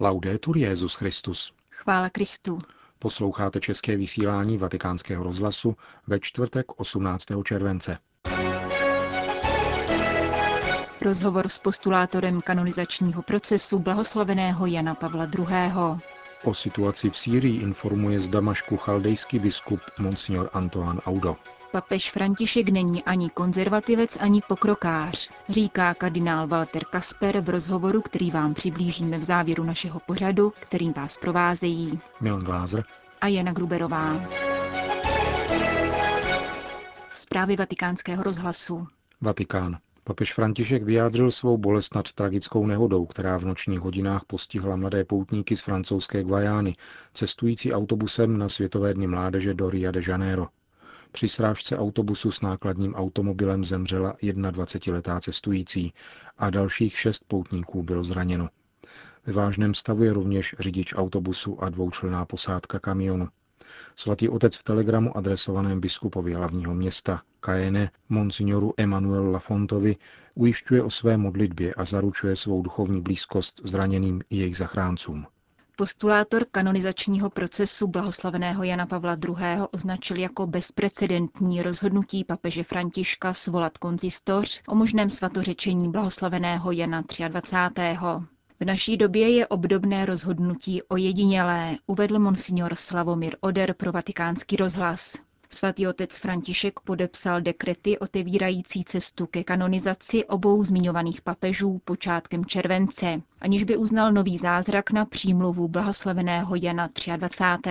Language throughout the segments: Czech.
Laudetur Jezus Christus. Chvála Kristu. Posloucháte české vysílání Vatikánského rozhlasu ve čtvrtek 18. července. Rozhovor s postulátorem kanonizačního procesu blahoslaveného Jana Pavla II. O situaci v Sýrii informuje z Damašku chaldejský biskup Monsignor Antoine Audo. Papež František není ani konzervativec, ani pokrokář, říká kardinál Walter Kasper v rozhovoru, který vám přiblížíme v závěru našeho pořadu, kterým vás provázejí Milan Glázer a Jana Gruberová. Zprávy vatikánského rozhlasu. Vatikán. Papež František vyjádřil svou bolest nad tragickou nehodou, která v nočních hodinách postihla mladé poutníky z francouzské Guajány, cestující autobusem na Světové dny mládeže do Rio de Janeiro. Při srážce autobusu s nákladním automobilem zemřela 21-letá cestující a dalších šest poutníků bylo zraněno. Ve vážném stavu je rovněž řidič autobusu a dvoučlená posádka kamionu. Svatý otec v telegramu adresovaném biskupovi hlavního města Cayenne, monsignoru Emanuel Lafontovi, ujišťuje o své modlitbě a zaručuje svou duchovní blízkost zraněným i jejich zachráncům. Postulátor kanonizačního procesu blahoslaveného Jana Pavla II. označil jako bezprecedentní rozhodnutí papeže Františka svolat konzistoř o možném svatořečení blahoslaveného Jana 23. V naší době je obdobné rozhodnutí ojedinělé, uvedl monsignor Slavomir Oder pro vatikánský rozhlas. Svatý otec František podepsal dekrety otevírající cestu ke kanonizaci obou zmiňovaných papežů počátkem července, aniž by uznal nový zázrak na přímluvu blahoslaveného Jana 23.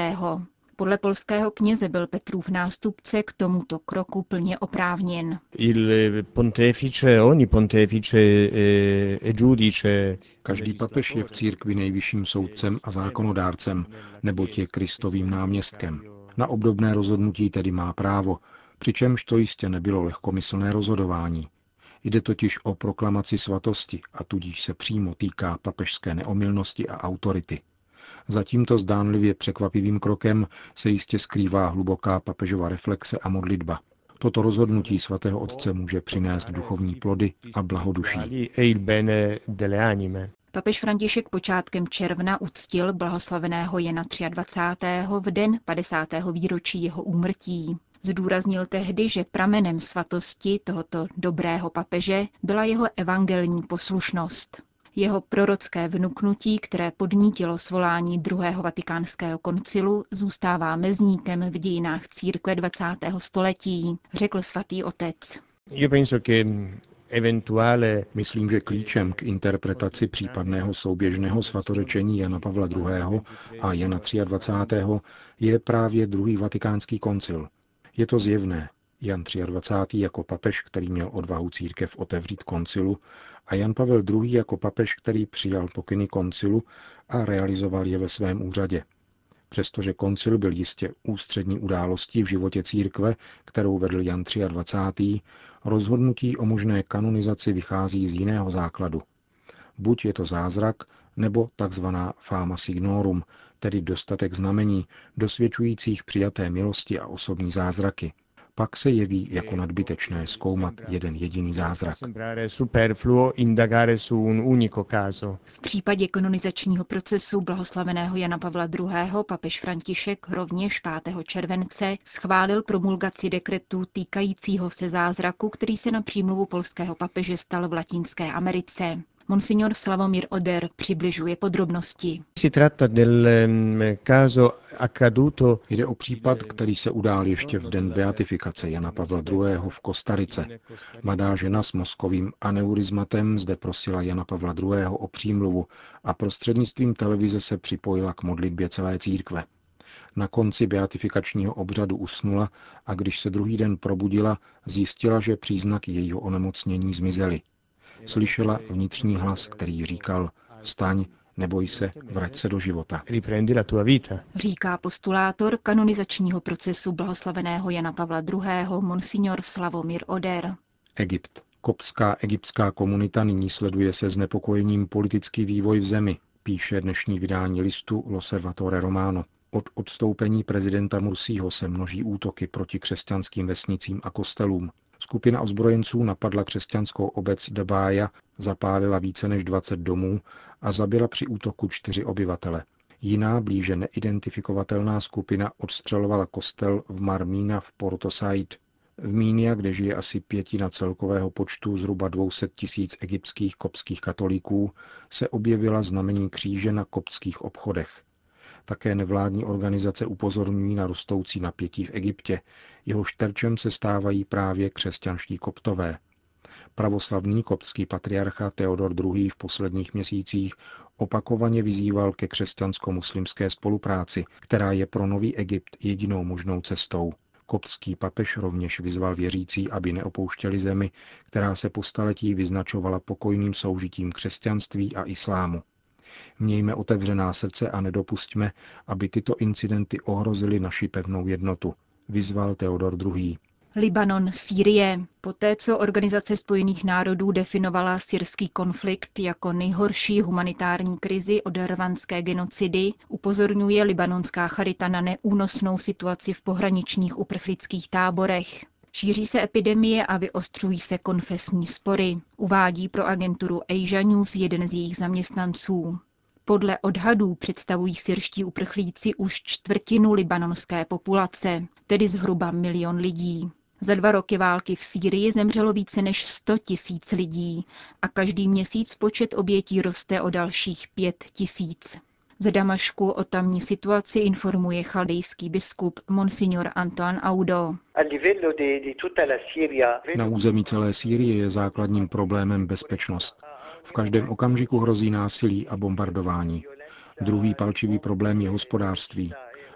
Podle polského kněze byl Petrův nástupce k tomuto kroku plně oprávněn. Každý papež je v církvi nejvyšším soudcem a zákonodárcem, nebo je Kristovým náměstkem. Na obdobné rozhodnutí tedy má právo, přičemž to jistě nebylo lehkomyslné rozhodování. Jde totiž o proklamaci svatosti a tudíž se přímo týká papežské neomilnosti a autority. Za tímto zdánlivě překvapivým krokem se jistě skrývá hluboká papežova reflexe a modlitba. Toto rozhodnutí svatého otce může přinést duchovní plody a blahoduší. Papež František počátkem června uctil blahoslaveného Jana 23. v den 50. výročí jeho úmrtí. Zdůraznil tehdy, že pramenem svatosti tohoto dobrého papeže byla jeho evangelní poslušnost. Jeho prorocké vnuknutí, které podnítilo svolání druhého vatikánského koncilu, zůstává mezníkem v dějinách církve 20. století, řekl svatý otec. Myslím, že klíčem k interpretaci případného souběžného svatořečení Jana Pavla II. a Jana 23. je právě druhý vatikánský koncil. Je to zjevné. Jan 23. jako papež, který měl odvahu církev otevřít koncilu, a Jan Pavel II. jako papež, který přijal pokyny koncilu a realizoval je ve svém úřadě. Přestože koncil byl jistě ústřední událostí v životě církve, kterou vedl Jan 23., rozhodnutí o možné kanonizaci vychází z jiného základu. Buď je to zázrak, nebo takzvaná fama signorum, tedy dostatek znamení, dosvědčujících přijaté milosti a osobní zázraky. Pak se jeví jako nadbytečné zkoumat jeden jediný zázrak. V případě kanonizačního procesu blahoslaveného Jana Pavla II. papež František rovněž 5. července schválil promulgaci dekretu týkajícího se zázraku, který se na přímluvu polského papeže stal v Latinské Americe. Monsignor Slavomír Oder přibližuje podrobnosti. Ehm, Jde o případ, který se udál ještě v den beatifikace Jana Pavla II. v Kostarice. Mladá žena s mozkovým aneurizmatem zde prosila Jana Pavla II. o přímluvu a prostřednictvím televize se připojila k modlitbě celé církve. Na konci beatifikačního obřadu usnula a když se druhý den probudila, zjistila, že příznaky jejího onemocnění zmizely. Slyšela vnitřní hlas, který říkal, staň, neboj se, vrať se do života. Říká postulátor kanonizačního procesu blahoslaveného Jana Pavla II. Monsignor Slavomír Oder. Egypt. Kopská egyptská komunita nyní sleduje se znepokojením politický vývoj v zemi, píše dnešní vydání listu L'Osservatore Romano. Od odstoupení prezidenta Mursího se množí útoky proti křesťanským vesnicím a kostelům. Skupina ozbrojenců napadla křesťanskou obec Debája Zapálila více než 20 domů a zabila při útoku čtyři obyvatele. Jiná blíže neidentifikovatelná skupina odstřelovala kostel v Marmína v Porto Said. V Mínia, kde žije asi pětina celkového počtu zhruba 200 tisíc egyptských kopských katolíků, se objevila znamení kříže na kopských obchodech. Také nevládní organizace upozorňují na rostoucí napětí v Egyptě. Jeho terčem se stávají právě křesťanští koptové. Pravoslavný koptský patriarcha Theodor II. v posledních měsících opakovaně vyzýval ke křesťansko-muslimské spolupráci, která je pro nový Egypt jedinou možnou cestou. Koptský papež rovněž vyzval věřící, aby neopouštěli zemi, která se po staletí vyznačovala pokojným soužitím křesťanství a islámu. Mějme otevřená srdce a nedopustíme, aby tyto incidenty ohrozily naši pevnou jednotu, vyzval Theodor II. Libanon, Sýrie. Poté, co Organizace spojených národů definovala syrský konflikt jako nejhorší humanitární krizi od rvanské genocidy, upozorňuje libanonská charita na neúnosnou situaci v pohraničních uprchlických táborech. Šíří se epidemie a vyostřují se konfesní spory, uvádí pro agenturu Asia News jeden z jejich zaměstnanců. Podle odhadů představují syrští uprchlíci už čtvrtinu libanonské populace, tedy zhruba milion lidí. Za dva roky války v Sýrii zemřelo více než 100 tisíc lidí a každý měsíc počet obětí roste o dalších pět tisíc. Ze Damašku o tamní situaci informuje chaldejský biskup Monsignor Antoine Audo. Na území celé Sýrie je základním problémem bezpečnost. V každém okamžiku hrozí násilí a bombardování. Druhý palčivý problém je hospodářství.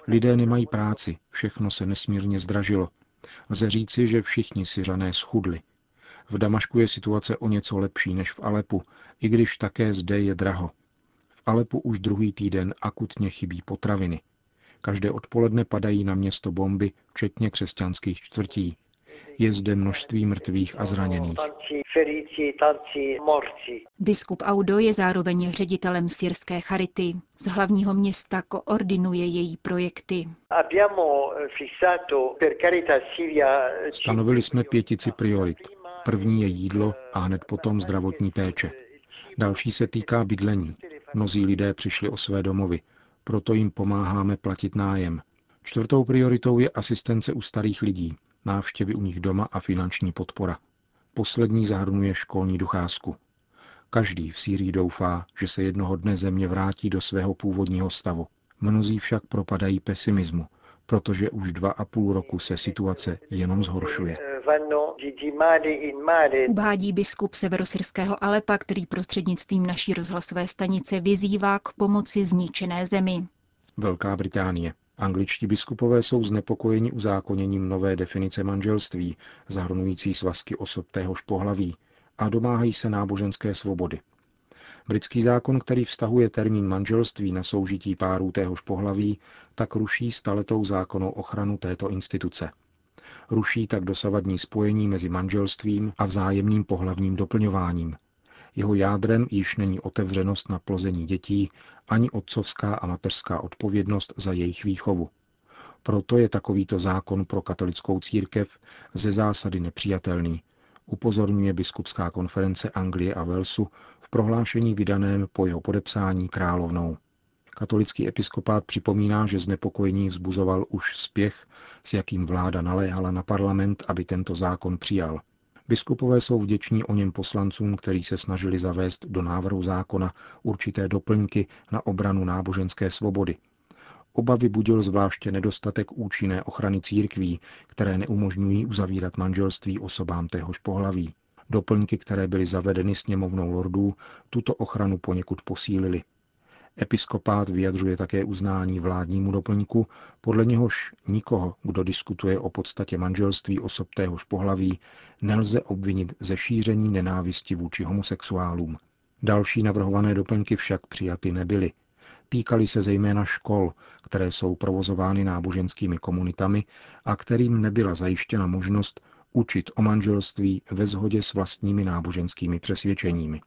Lidé nemají práci, všechno se nesmírně zdražilo. Lze říci, že všichni Syřané schudli. V Damašku je situace o něco lepší než v Alepu, i když také zde je draho. V Alepu už druhý týden akutně chybí potraviny. Každé odpoledne padají na město bomby, včetně křesťanských čtvrtí. Je zde množství mrtvých a zraněných. Biskup Audo je zároveň ředitelem syrské charity. Z hlavního města koordinuje její projekty. Stanovili jsme pětici priorit. První je jídlo a hned potom zdravotní péče. Další se týká bydlení. Mnozí lidé přišli o své domovy, proto jim pomáháme platit nájem. Čtvrtou prioritou je asistence u starých lidí, návštěvy u nich doma a finanční podpora. Poslední zahrnuje školní docházku. Každý v Sýrii doufá, že se jednoho dne země vrátí do svého původního stavu. Mnozí však propadají pesimismu, protože už dva a půl roku se situace jenom zhoršuje. Uvádí biskup severosyrského Alepa, který prostřednictvím naší rozhlasové stanice vyzývá k pomoci zničené zemi. Velká Británie. Angličtí biskupové jsou znepokojeni uzákoněním nové definice manželství, zahrnující svazky osob téhož pohlaví, a domáhají se náboženské svobody. Britský zákon, který vztahuje termín manželství na soužití párů téhož pohlaví, tak ruší staletou zákonnou ochranu této instituce. Ruší tak dosavadní spojení mezi manželstvím a vzájemným pohlavním doplňováním. Jeho jádrem již není otevřenost na plození dětí ani otcovská a mateřská odpovědnost za jejich výchovu. Proto je takovýto zákon pro katolickou církev ze zásady nepřijatelný, upozorňuje biskupská konference Anglie a Walesu v prohlášení vydaném po jeho podepsání královnou. Katolický episkopát připomíná, že znepokojení vzbuzoval už spěch, s jakým vláda naléhala na parlament, aby tento zákon přijal. Biskupové jsou vděční o něm poslancům, kteří se snažili zavést do návrhu zákona určité doplňky na obranu náboženské svobody. Obavy budil zvláště nedostatek účinné ochrany církví, které neumožňují uzavírat manželství osobám téhož pohlaví. Doplňky, které byly zavedeny sněmovnou lordů, tuto ochranu poněkud posílily. Episkopát vyjadřuje také uznání vládnímu doplňku, podle něhož nikoho, kdo diskutuje o podstatě manželství osob téhož pohlaví, nelze obvinit ze šíření nenávisti vůči homosexuálům. Další navrhované doplňky však přijaty nebyly. Týkaly se zejména škol, které jsou provozovány náboženskými komunitami a kterým nebyla zajištěna možnost učit o manželství ve shodě s vlastními náboženskými přesvědčeními.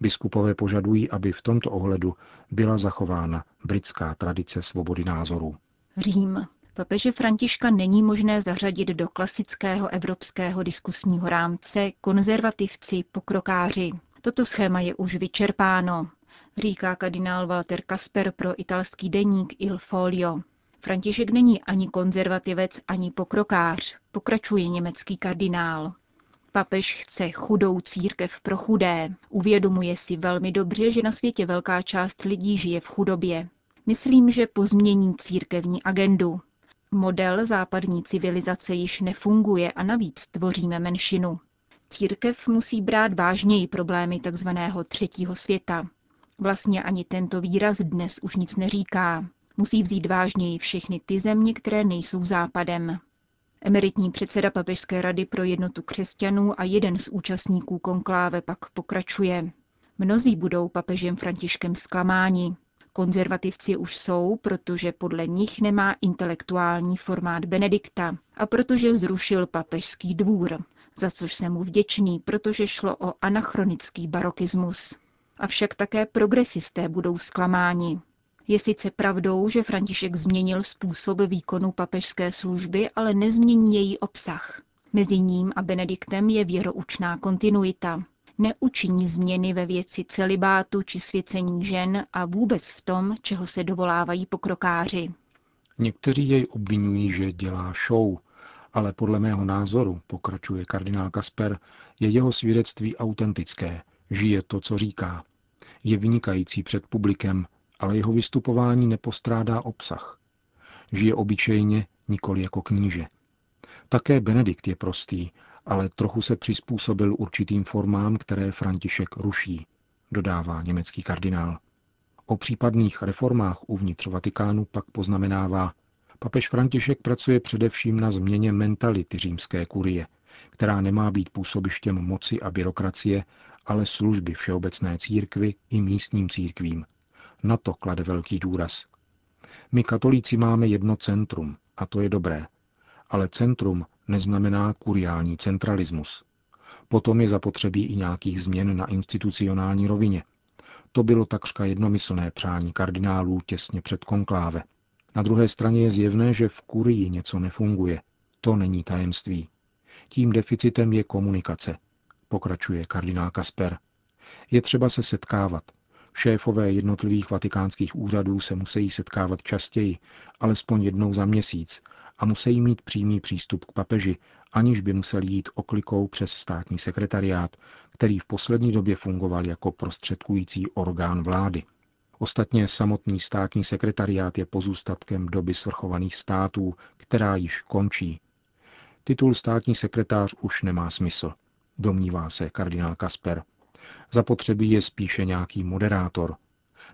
Biskupové požadují, aby v tomto ohledu byla zachována britská tradice svobody názorů. Řím. Papeže Františka není možné zařadit do klasického evropského diskusního rámce konzervativci, pokrokáři. Toto schéma je už vyčerpáno, říká kardinál Walter Kasper pro italský deník Il Folio. František není ani konzervativec, ani pokrokář, pokračuje německý kardinál. Papež chce chudou církev pro chudé. Uvědomuje si velmi dobře, že na světě velká část lidí žije v chudobě. Myslím, že pozmění církevní agendu. Model západní civilizace již nefunguje a navíc tvoříme menšinu. Církev musí brát vážněji problémy tzv. třetího světa. Vlastně ani tento výraz dnes už nic neříká. Musí vzít vážněji všechny ty země, které nejsou západem. Emeritní předseda Papežské rady pro jednotu křesťanů a jeden z účastníků konkláve pak pokračuje. Mnozí budou papežem Františkem zklamáni. Konzervativci už jsou, protože podle nich nemá intelektuální formát Benedikta a protože zrušil papežský dvůr, za což jsem mu vděčný, protože šlo o anachronický barokismus. Avšak také progresisté budou zklamáni. Je sice pravdou, že František změnil způsob výkonu papežské služby, ale nezmění její obsah. Mezi ním a Benediktem je věroučná kontinuita. Neučiní změny ve věci celibátu či svěcení žen a vůbec v tom, čeho se dovolávají pokrokáři. Někteří jej obvinují, že dělá show, ale podle mého názoru, pokračuje kardinál Kasper, je jeho svědectví autentické, žije to, co říká. Je vynikající před publikem, ale jeho vystupování nepostrádá obsah. Žije obyčejně, nikoli jako kníže. Také Benedikt je prostý, ale trochu se přizpůsobil určitým formám, které František ruší, dodává německý kardinál. O případných reformách uvnitř Vatikánu pak poznamenává, papež František pracuje především na změně mentality římské kurie, která nemá být působištěm moci a byrokracie, ale služby všeobecné církvy i místním církvím. Na to klade velký důraz. My katolíci máme jedno centrum, a to je dobré. Ale centrum neznamená kuriální centralismus. Potom je zapotřebí i nějakých změn na institucionální rovině. To bylo takřka jednomyslné přání kardinálů těsně před konkláve. Na druhé straně je zjevné, že v kurii něco nefunguje. To není tajemství. Tím deficitem je komunikace, pokračuje kardinál Kasper. Je třeba se setkávat, Šéfové jednotlivých vatikánských úřadů se musí setkávat častěji, alespoň jednou za měsíc, a musí mít přímý přístup k papeži, aniž by museli jít oklikou přes státní sekretariát, který v poslední době fungoval jako prostředkující orgán vlády. Ostatně samotný státní sekretariát je pozůstatkem doby svrchovaných států, která již končí. Titul státní sekretář už nemá smysl, domnívá se kardinál Kasper. Zapotřebí je spíše nějaký moderátor.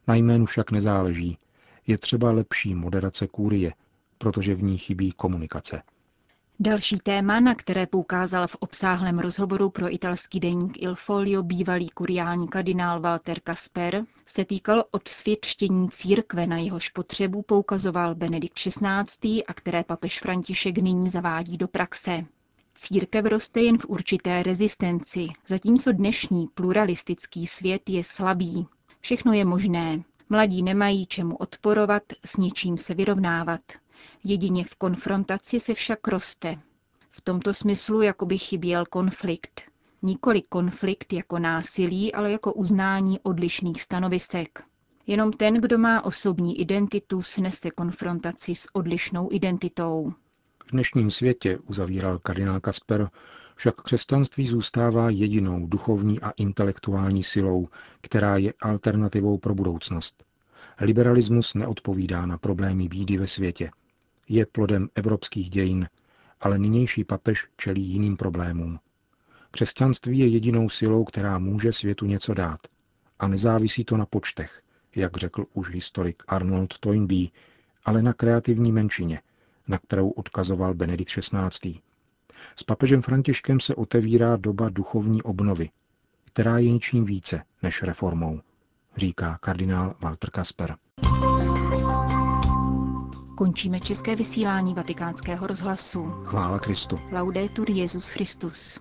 Na jménu však nezáleží. Je třeba lepší moderace kůrie, protože v ní chybí komunikace. Další téma, na které poukázal v obsáhlém rozhovoru pro italský deník Il Folio bývalý kuriální kardinál Walter Kasper, se týkalo odsvědčení církve, na jehož potřebu poukazoval Benedikt XVI. a které papež František nyní zavádí do praxe. Církev roste jen v určité rezistenci, zatímco dnešní pluralistický svět je slabý. Všechno je možné. Mladí nemají čemu odporovat, s ničím se vyrovnávat. Jedině v konfrontaci se však roste. V tomto smyslu jakoby chyběl konflikt. Nikoli konflikt jako násilí, ale jako uznání odlišných stanovisek. Jenom ten, kdo má osobní identitu, snese konfrontaci s odlišnou identitou. V dnešním světě, uzavíral kardinál Kasper, však křesťanství zůstává jedinou duchovní a intelektuální silou, která je alternativou pro budoucnost. Liberalismus neodpovídá na problémy bídy ve světě. Je plodem evropských dějin, ale nynější papež čelí jiným problémům. Křesťanství je jedinou silou, která může světu něco dát. A nezávisí to na počtech, jak řekl už historik Arnold Toynbee, ale na kreativní menšině – na kterou odkazoval Benedikt XVI. S papežem Františkem se otevírá doba duchovní obnovy, která je ničím více než reformou, říká kardinál Walter Kasper. Končíme české vysílání vatikánského rozhlasu. Chvála Kristu. Laudetur Jezus Christus.